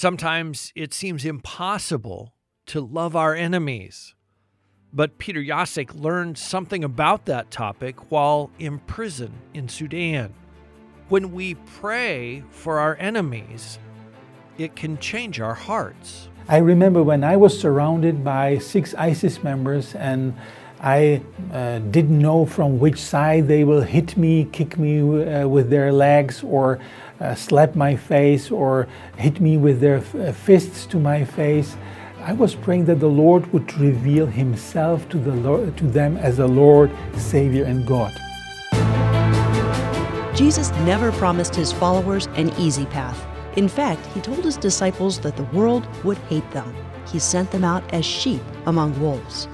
Sometimes it seems impossible to love our enemies. But Peter Jasek learned something about that topic while in prison in Sudan. When we pray for our enemies, it can change our hearts. I remember when I was surrounded by six ISIS members and I uh, didn't know from which side they will hit me, kick me uh, with their legs, or uh, slap my face, or hit me with their uh, fists to my face. I was praying that the Lord would reveal Himself to, the Lord, to them as a Lord, Savior, and God. Jesus never promised His followers an easy path. In fact, He told His disciples that the world would hate them. He sent them out as sheep among wolves.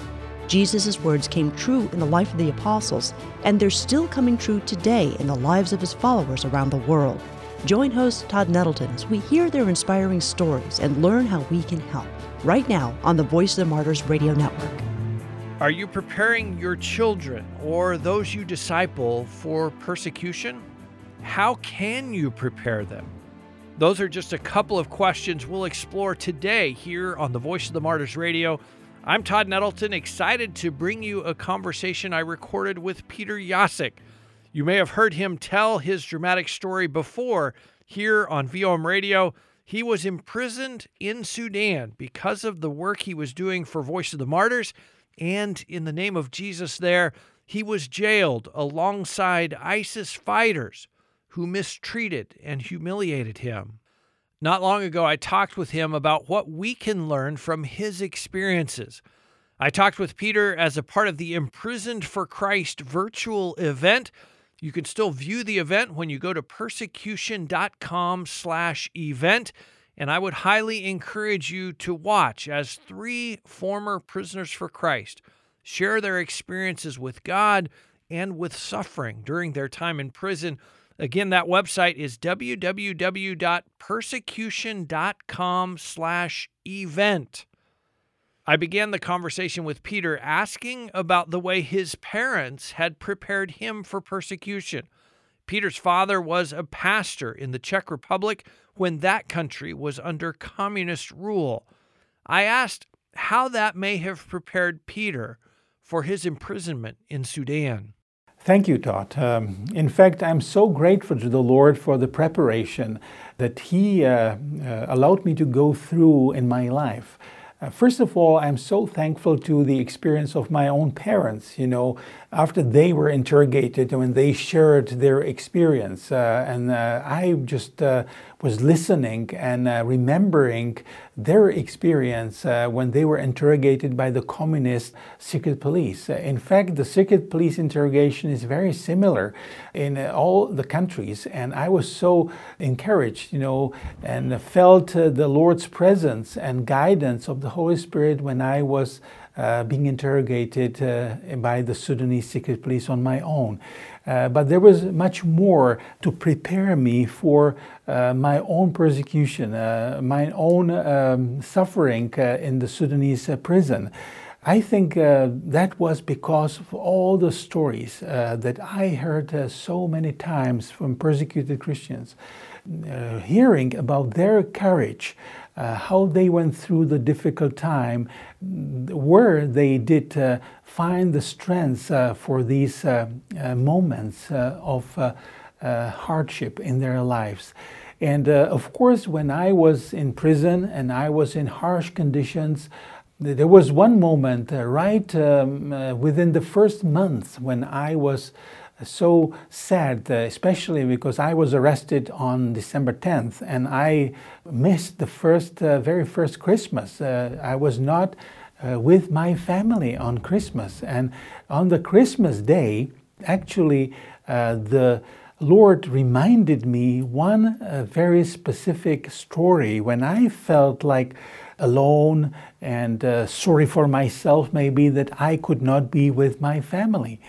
Jesus' words came true in the life of the apostles, and they're still coming true today in the lives of his followers around the world. Join host Todd Nettleton as we hear their inspiring stories and learn how we can help. Right now on the Voice of the Martyrs Radio Network. Are you preparing your children or those you disciple for persecution? How can you prepare them? Those are just a couple of questions we'll explore today here on the Voice of the Martyrs Radio. I'm Todd Nettleton, excited to bring you a conversation I recorded with Peter Jasek. You may have heard him tell his dramatic story before here on VOM Radio. He was imprisoned in Sudan because of the work he was doing for Voice of the Martyrs, and in the name of Jesus, there, he was jailed alongside ISIS fighters who mistreated and humiliated him. Not long ago, I talked with him about what we can learn from his experiences. I talked with Peter as a part of the Imprisoned for Christ virtual event. You can still view the event when you go to persecution.com slash event. And I would highly encourage you to watch as three former prisoners for Christ share their experiences with God and with suffering during their time in prison Again, that website is www.persecution.com slash event. I began the conversation with Peter asking about the way his parents had prepared him for persecution. Peter's father was a pastor in the Czech Republic when that country was under communist rule. I asked how that may have prepared Peter for his imprisonment in Sudan. Thank you, Todd. Um, in fact, I'm so grateful to the Lord for the preparation that He uh, uh, allowed me to go through in my life. Uh, first of all, I'm so thankful to the experience of my own parents. You know, after they were interrogated and when they shared their experience, uh, and uh, I just uh, was listening and uh, remembering their experience uh, when they were interrogated by the communist secret police. in fact, the secret police interrogation is very similar in all the countries, and I was so encouraged, you know, and felt the Lord's presence and guidance of the Holy Spirit when I was uh, being interrogated uh, by the Sudanese secret police on my own. Uh, but there was much more to prepare me for uh, my own persecution, uh, my own um, suffering uh, in the Sudanese prison. I think that was because of all the stories that I heard so many times from persecuted Christians, hearing about their courage uh, how they went through the difficult time, where they did uh, find the strength uh, for these uh, uh, moments uh, of hardship in their lives. And of course, when I was in prison and I was in harsh conditions, there was one moment right um, within the first month when I was so sad, uh, especially because I was arrested on December 10th and I missed the first, uh, very first Christmas. Uh, I was not uh, with my family on Christmas. And on the Christmas day, actually, uh, the Lord reminded me one uh, very specific story when I felt like alone and sorry for myself, maybe that I could not be with my family.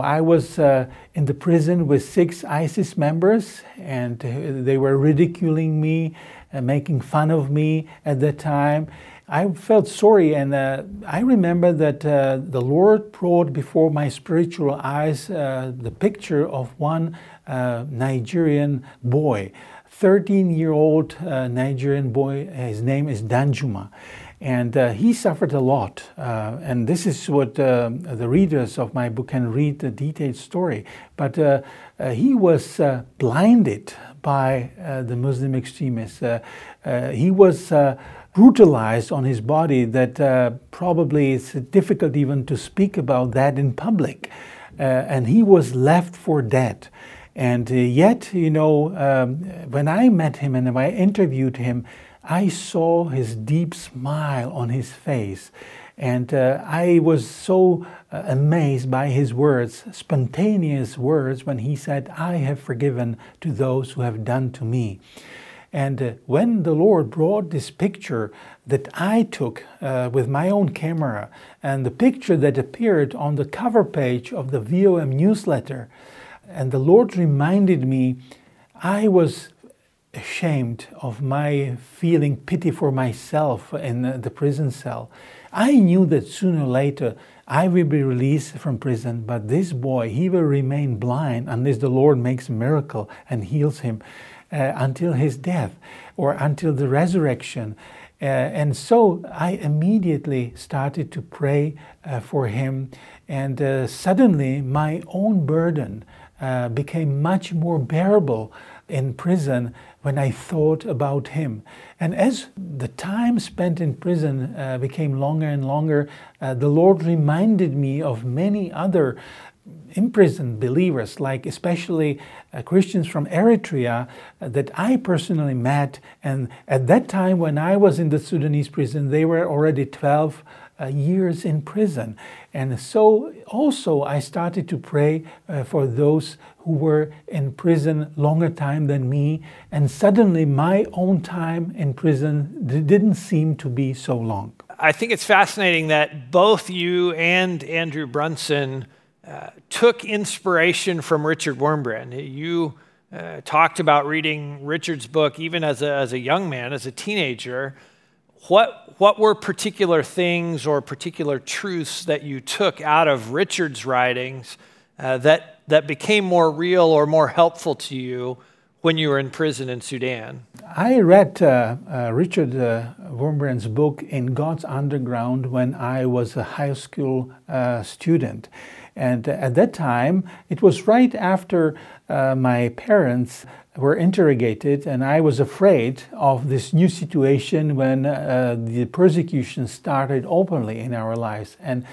I was uh, in the prison with six ISIS members, and they were ridiculing me, and making fun of me at that time. I felt sorry, and uh, I remember that uh, the Lord brought before my spiritual eyes uh, the picture of one uh, Nigerian boy, 13 year old uh, Nigerian boy. His name is Danjuma. And uh, he suffered a lot. Uh, and this is what uh, the readers of my book can read the detailed story. But uh, uh, he was uh, blinded by the Muslim extremists. he was brutalized on his body that probably it's difficult even to speak about that in public. and he was left for dead. And yet, you know, um, when I met him and when I interviewed him, I saw his deep smile on his face. And uh, I was so uh, amazed by his words, spontaneous words, when he said, I have forgiven to those who have done to me. And uh, when the Lord brought this picture that I took uh, with my own camera, and the picture that appeared on the cover page of the VOM newsletter, and the Lord reminded me, I was ashamed of my feeling pity for myself in the prison cell. I knew that sooner or later I will be released from prison, but this boy, he will remain blind unless the Lord makes a miracle and heals him uh, until his death or until the resurrection. Uh, and so I immediately started to pray uh, for him, and uh, suddenly my own burden uh, became much more bearable in prison when I thought about him. And as the time spent in prison uh, became longer and longer, uh, the Lord reminded me of many other imprisoned believers, like especially uh, Christians from Eritrea uh, that I personally met. And at that time, when I was in the Sudanese prison, they were already 12 uh, years in prison. And so also I started to pray uh, for those who were in prison longer time than me. And suddenly my own time in prison didn't seem to be so long. I think it's fascinating that both you and Andrew Brunson uh, took inspiration from Richard Wurmbrand. You uh, talked about reading Richard's book even as a, as a young man, as a teenager what, what were particular things or particular truths that you took out of Richard's writings uh, that, that became more real or more helpful to you when you were in prison in Sudan? I read uh, uh, Richard uh, Wurmbrand's book in God's Underground when I was a high school uh, student. And at that time, it was right after uh, my parents were interrogated, and I was afraid of this new situation when uh, the persecution started openly in our lives. And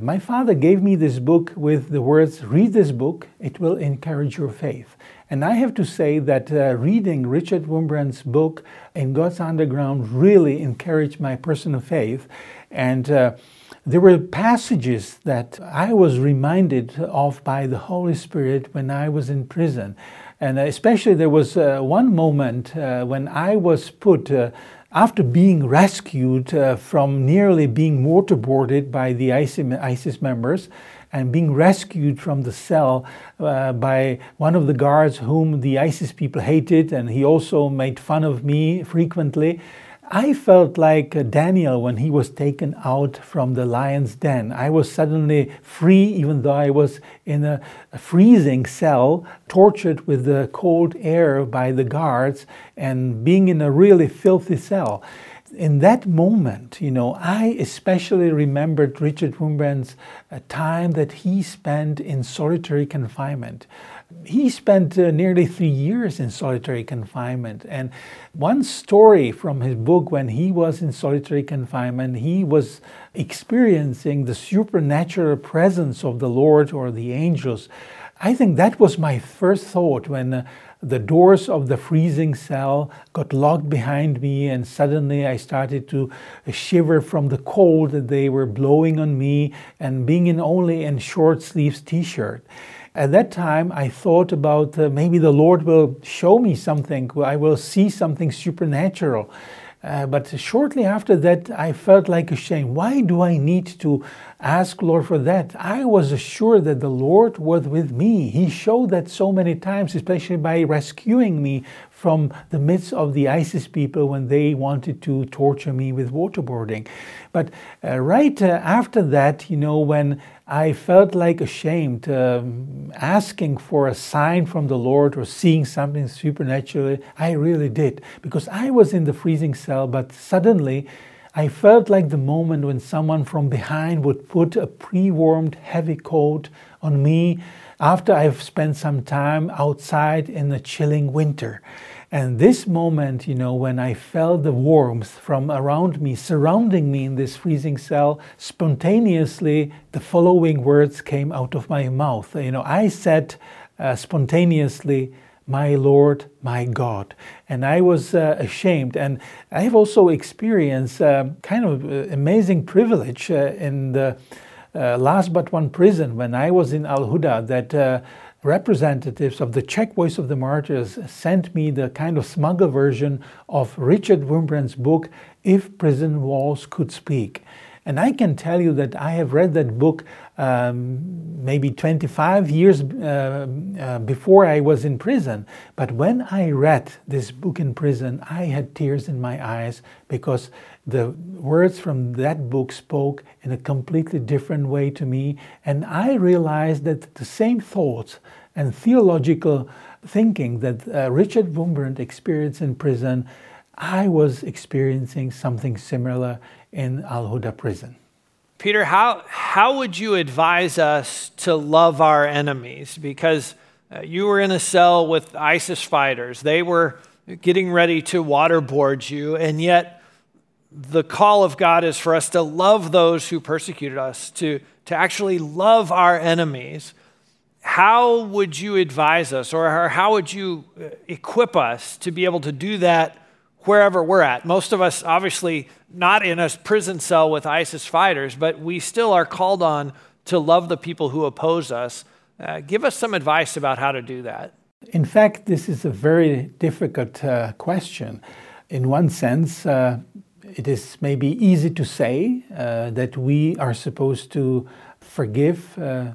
my father gave me this book with the words, Read this book, it will encourage your faith. And I have to say that uh, reading Richard Wurmbrand's book in God's Underground really encouraged my personal faith. And uh, there were passages that I was reminded of by the Holy Spirit when I was in prison. And especially there was uh, one moment uh, when I was put, uh, after being rescued uh, from nearly being waterboarded by the ISIS members, and being rescued from the cell uh, by one of the guards whom the ISIS people hated, and he also made fun of me frequently. I felt like Daniel when he was taken out from the lion's den. I was suddenly free, even though I was in a, a, freezing cell, tortured with the cold air by the guards, and being in a really filthy cell. In that moment, you know, I especially remembered Richard Wurmbrand's uh, time that he spent in solitary confinement he spent uh, nearly three years in solitary confinement. And one story from his book when he was in solitary confinement, he was experiencing the supernatural presence of the Lord or the angels. I think that was my first thought when uh, the doors of the freezing cell got locked behind me, and suddenly I started to shiver from the cold that they were blowing on me, and being in only in short sleeves t shirt. At that time, I thought about uh, maybe the Lord will show me something, I will see something supernatural. Uh, but shortly after that, I felt like ashamed. Why do I need to ask Lord for that? I was assured that the Lord was with me. He showed that so many times, especially by rescuing me from the midst of the ISIS people when they wanted to torture me with waterboarding. But uh, right uh, after that, you know, when I felt like ashamed, um, asking for a sign from the Lord or seeing something supernatural, I really did. Because I was in the freezing cell, but suddenly I felt like the moment when someone from behind would put a pre warmed heavy coat on me after I've spent some time outside in the chilling winter. And this moment, you know, when I felt the warmth from around me, surrounding me in this freezing cell, spontaneously the following words came out of my mouth. You know, I said uh, spontaneously, my Lord, my God. And I was uh, ashamed. And I have also experienced uh, kind of uh, amazing privilege uh, in the uh, last but one prison when I was in Al Huda that uh, representatives of the Czech Voice of the Martyrs sent me the kind of smuggled version of Richard Wurmbrand's book, If Prison Walls Could Speak. And I can tell you that I have read that book um, maybe 25 years uh, uh, before I was in prison. But when I read this book in prison, I had tears in my eyes because the words from that book spoke in a completely different way to me. And I realized that the same thoughts and theological thinking that uh, Richard Wurmbrand experienced in prison, I was experiencing something similar in Al Huda prison. Peter, how, how would you advise us to love our enemies? Because uh, you were in a cell with ISIS fighters. They were getting ready to waterboard you, and yet the call of God is for us to love those who persecuted us, to, to actually love our enemies. How would you advise us, or how would you uh, equip us to be able to do that wherever we're at? Most of us, obviously, not in a prison cell with ISIS fighters, but we still are called on to love the people who oppose us. Uh, give us some advice about how to do that. In fact, this is a very difficult uh, question. In one sense, uh, it is maybe easy to say uh, that we are supposed to forgive uh,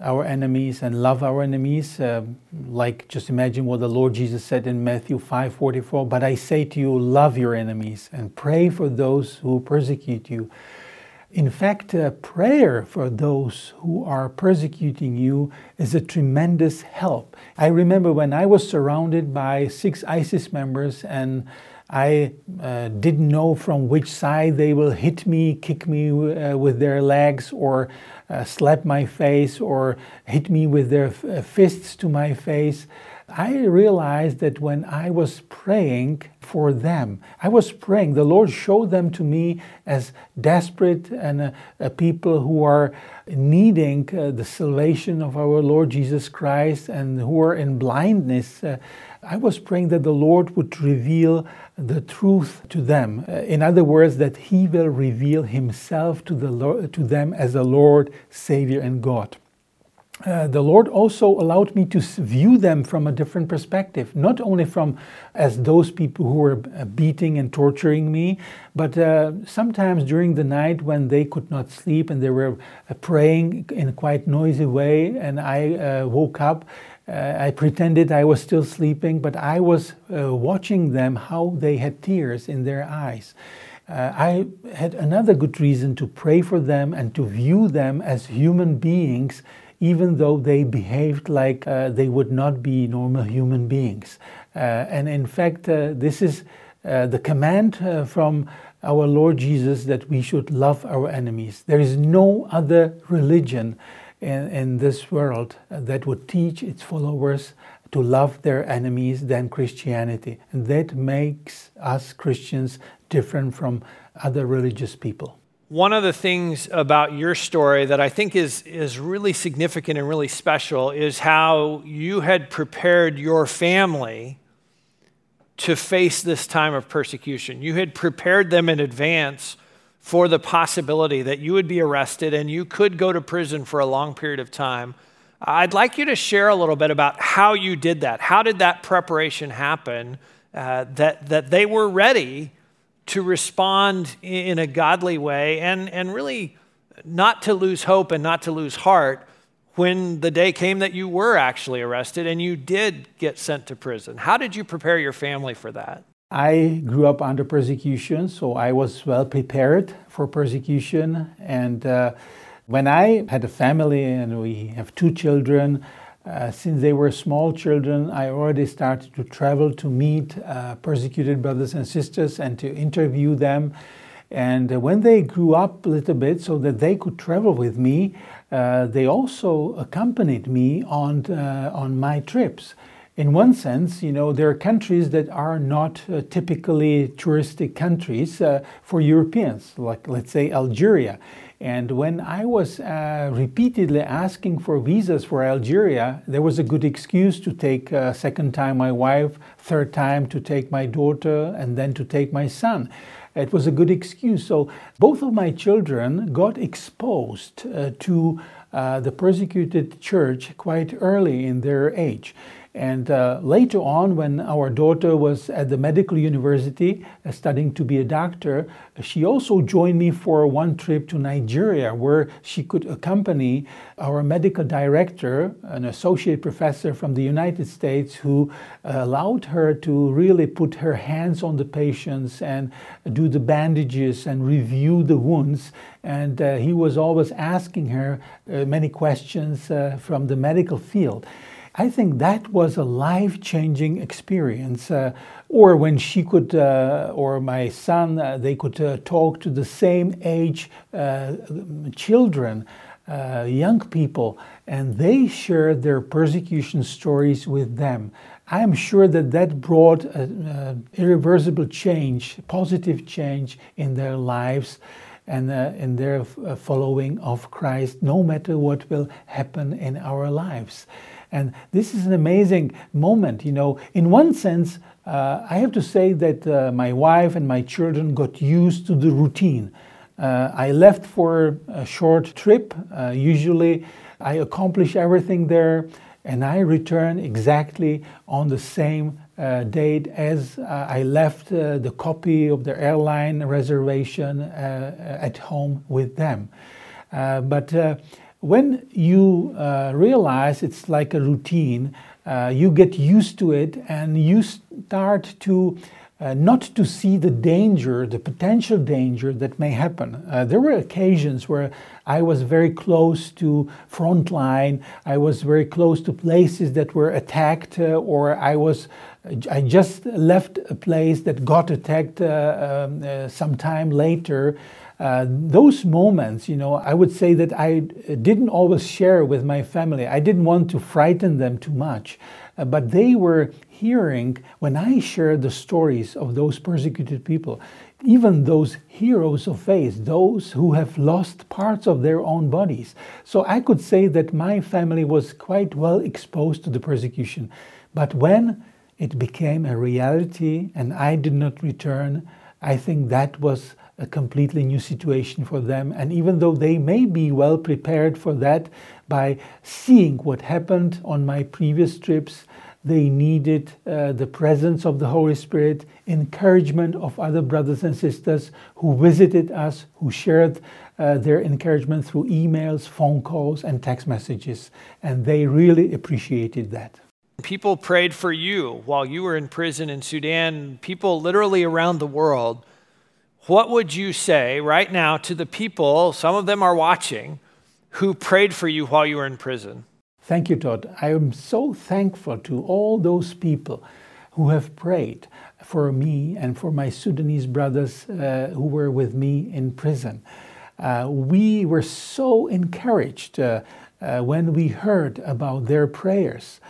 our enemies and love our enemies. Uh, like just imagine what the Lord Jesus said in Matthew 5:44, "But I say to you, love your enemies and pray for those who persecute you." In fact, uh, prayer for those who are persecuting you is a tremendous help. I remember when I was surrounded by six ISIS members and I uh, didn't know from which side they will hit me, kick me uh, with their legs, or uh, slap my face, or hit me with their f- uh, fists to my face. I realized that when I was praying for them, I was praying, the Lord showed them to me as desperate and uh, people who are needing uh, the salvation of our Lord Jesus Christ and who are in blindness. I was praying that the Lord would reveal the truth to them. Uh, in other words, that He will reveal Himself to, the Lord, to them as the Lord, Savior, and God. Uh, the Lord also allowed me to view them from a different perspective, not only from as those people who were uh, beating and torturing me, but uh, sometimes during the night when they could not sleep and they were uh, praying in a quite noisy way, and I uh, woke up uh, I pretended I was still sleeping, but I was uh, watching them how they had tears in their eyes. Uh, I had another good reason to pray for them and to view them as human beings, even though they behaved like uh, they would not be normal human beings. Uh, and in fact, uh, this is the command from our Lord Jesus that we should love our enemies. There is no other religion in, in this world that would teach its followers to love their enemies than Christianity. And that makes us Christians different from other religious people. One of the things about your story that I think is, is really significant and really special is how you had prepared your family to face this time of persecution. You had prepared them in advance for the possibility that you would be arrested and you could go to prison for a long period of time. I'd like you to share a little bit about how you did that. How did that preparation happen? Uh, that, that they were ready to respond in a godly way and, and really not to lose hope and not to lose heart when the day came that you were actually arrested and you did get sent to prison. How did you prepare your family for that? I grew up under persecution, so I was well prepared for persecution. And uh, when I had a family and we have two children, uh, since they were small children, I already started to travel to meet uh, persecuted brothers and sisters and to interview them. And when they grew up a little bit so that they could travel with me, uh, they also accompanied me on, uh, on my trips in one sense, you know, there are countries that are not uh, typically touristic countries uh, for Europeans, like let's say Algeria. And when I was uh, repeatedly asking for visas for Algeria, there was a good excuse to take a second time my wife, third time to take my daughter, and then to take my son. It was a good excuse. So both of my children got exposed uh, to uh, the persecuted church quite early in their age. And uh, later on, when our daughter was at the medical university uh, studying to be a doctor, she also joined me for one trip to Nigeria where she could accompany our medical director, an associate professor from the United States, who uh, allowed her to really put her hands on the patients and do the bandages and review the wounds. And uh, he was always asking her uh, many questions uh, from the medical field. I think that was a life changing experience. Uh, or when she could, uh, or my son, uh, they could uh, talk to the same age uh, children, uh, young people, and they shared their persecution stories with them. I am sure that that brought an irreversible change, positive change in their lives and in their following of Christ, no matter what will happen in our lives. And this is an amazing moment. You know, in one sense, uh, I have to say that uh, my wife and my children got used to the routine. Uh, I left for a short trip. Uh, usually, I accomplish everything there, and I return exactly on the same uh, date as uh, I left the copy of the airline reservation at home with them. but when you uh, realize it's like a routine, uh, you get used to it and you start to uh, not to see the danger, the potential danger that may happen. Uh, there were occasions where I was very close to front line. I was very close to places that were attacked, uh, or I was. I just left a place that got attacked uh, um, uh, some time later. Uh, those moments, you know, I would say that I didn't always share with my family. I didn't want to frighten them too much. Uh, but they were hearing when I shared the stories of those persecuted people, even those heroes of faith, those who have lost parts of their own bodies. So I could say that my family was quite well exposed to the persecution. But when it became a reality and I did not return, I think that was a completely new situation for them. And even though they may be well prepared for that by seeing what happened on my previous trips, they needed uh, the presence of the Holy Spirit, encouragement of other brothers and sisters who visited us, who shared uh, their encouragement through emails, phone calls, and text messages. And they really appreciated that. People prayed for you while you were in prison in Sudan, people literally around the world what would you say right now to the people, some of them are watching, who prayed for you while you were in prison? Thank you, Todd. I am so thankful to all those people who have prayed for me and for my Sudanese brothers uh, who were with me in prison. Uh, we were so encouraged uh, uh when we heard about their prayers.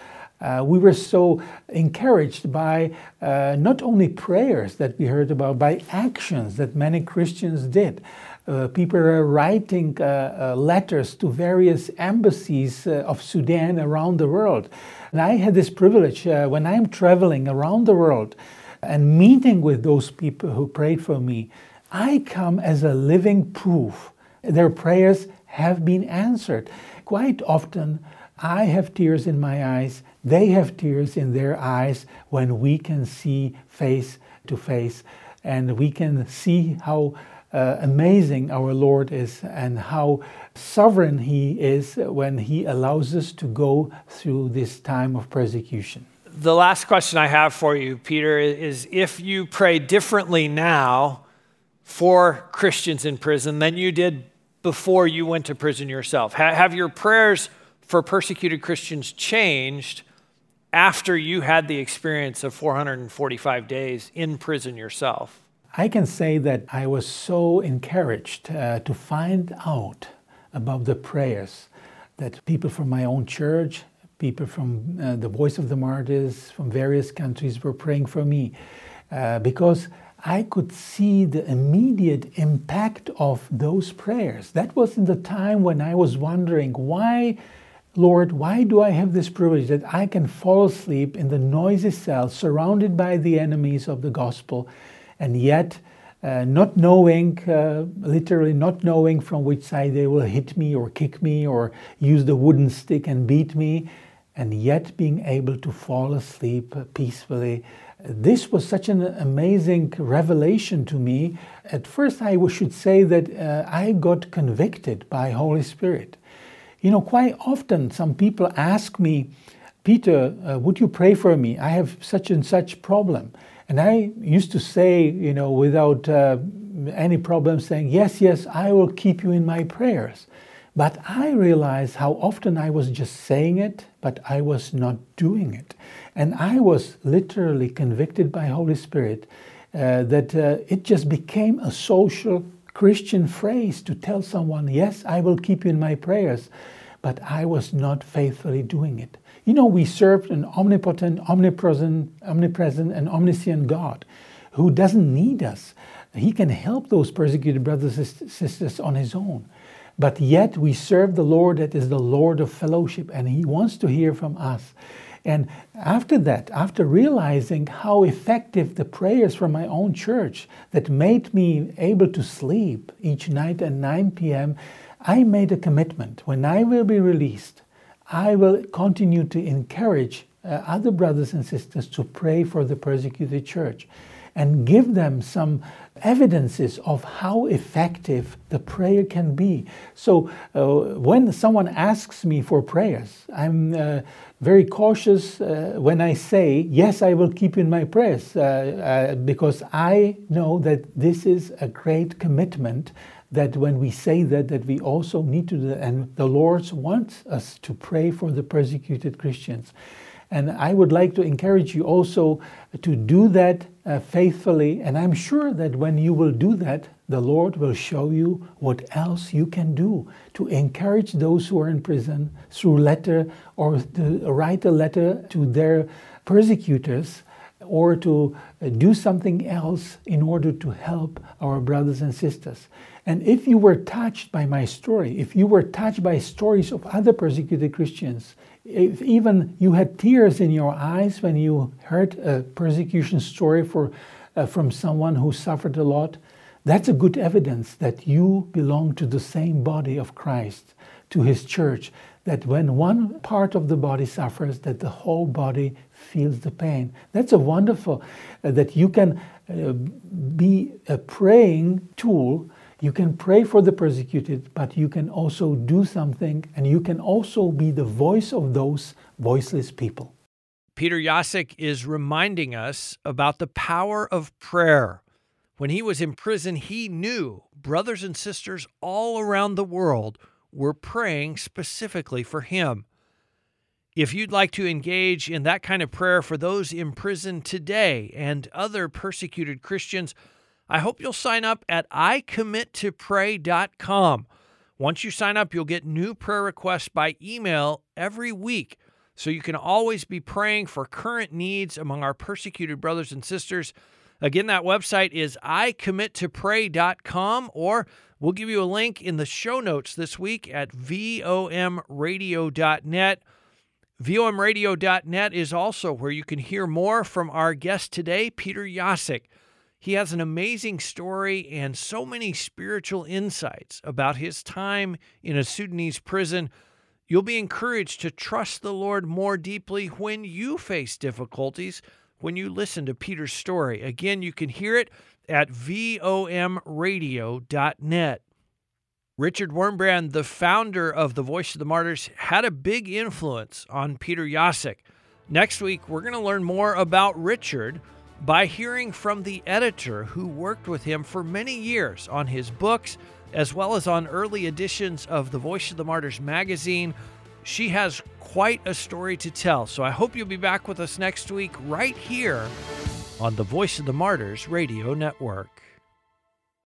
Uh, we were so encouraged by uh, not only prayers that we heard about, by actions that many Christians did. Uh, people are writing uh, uh, letters to various embassies uh, of Sudan around the world. And I had this privilege when I'm traveling around the world and meeting with those people who prayed for me. I come as a living proof. Their prayers have been answered. Quite often, I have tears in my eyes, they have tears in their eyes when we can see face to face and we can see how uh, amazing our Lord is and how sovereign He is when He allows us to go through this time of persecution. The last question I have for you, Peter, is if you pray differently now for Christians in prison than you did before you went to prison yourself, have your prayers for persecuted Christians changed after you had the experience of 445 days in prison yourself? I can say that I was so encouraged uh, to find out about the prayers that people from my own church, people from uh, the Voice of the Martyrs, from various countries were praying for me uh, because I could see the immediate impact of those prayers. That was in the time when I was wondering why. Lord, why do I have this privilege that I can fall asleep in the noisy cell surrounded by the enemies of the gospel and yet uh, not knowing, uh, literally not knowing from which side they will hit me or kick me or use the wooden stick and beat me, and yet being able to fall asleep peacefully. This was such an amazing revelation to me. At first, I should say that uh, I got convicted by Holy Spirit. You know, quite often some people ask me, Peter, uh, would you pray for me? I have such and such problem. And I used to say, you know, without uh, any problem, saying, Yes, yes, I will keep you in my prayers. But I realized how often I was just saying it, but I was not doing it. And I was literally convicted by Holy Spirit uh, that uh, it just became a social Christian phrase to tell someone, Yes, I will keep you in my prayers. But I was not faithfully doing it. You know, we serve an omnipotent, omnipresent, omnipresent, and omniscient God who doesn't need us. He can help those persecuted brothers and sisters on his own. But yet we serve the Lord that is the Lord of fellowship, and he wants to hear from us. And after that, after realizing how effective the prayers from my own church that made me able to sleep each night at 9 p.m., I made a commitment. When I will be released, I will continue to encourage uh, other brothers and sisters to pray for the persecuted church and give them some evidences of how effective the prayer can be. So uh, when someone asks me for prayers, I'm uh, very cautious uh, when I say, Yes, I will keep in my prayers, uh, uh, because I know that this is a great commitment that when we say that, that we also need to, and the Lord wants us to pray for the persecuted Christians. And I would like to encourage you also to do that uh, faithfully. And I'm sure that when you will do that, the Lord will show you what else you can do to encourage those who are in prison through letter or to write a letter to their persecutors or to uh, do something else in order to help our brothers and sisters. And if you were touched by my story, if you were touched by stories of other persecuted Christians, if even you had tears in your eyes when you heard a persecution story for, uh, from someone who suffered a lot, that's a good evidence that you belong to the same body of Christ, to his church, that when one part of the body suffers, that the whole body feels the pain. That's a wonderful, uh, that you can uh, be a praying tool you can pray for the persecuted, but you can also do something and you can also be the voice of those voiceless people. Peter Jasek is reminding us about the power of prayer. When he was in prison, he knew brothers and sisters all around the world were praying specifically for him. If you'd like to engage in that kind of prayer for those in prison today and other persecuted Christians, I hope you'll sign up at icommittopray.com. Once you sign up, you'll get new prayer requests by email every week. So you can always be praying for current needs among our persecuted brothers and sisters. Again, that website is icommittopray.com, or we'll give you a link in the show notes this week at vomradio.net. VOMradio.net is also where you can hear more from our guest today, Peter Jasek. He has an amazing story and so many spiritual insights about his time in a Sudanese prison. You'll be encouraged to trust the Lord more deeply when you face difficulties when you listen to Peter's story. Again, you can hear it at vomradio.net. Richard Wurmbrand, the founder of the Voice of the Martyrs, had a big influence on Peter Jasek. Next week, we're going to learn more about Richard by hearing from the editor who worked with him for many years on his books, as well as on early editions of the Voice of the Martyrs magazine. She has quite a story to tell, so I hope you'll be back with us next week right here on the Voice of the Martyrs Radio Network.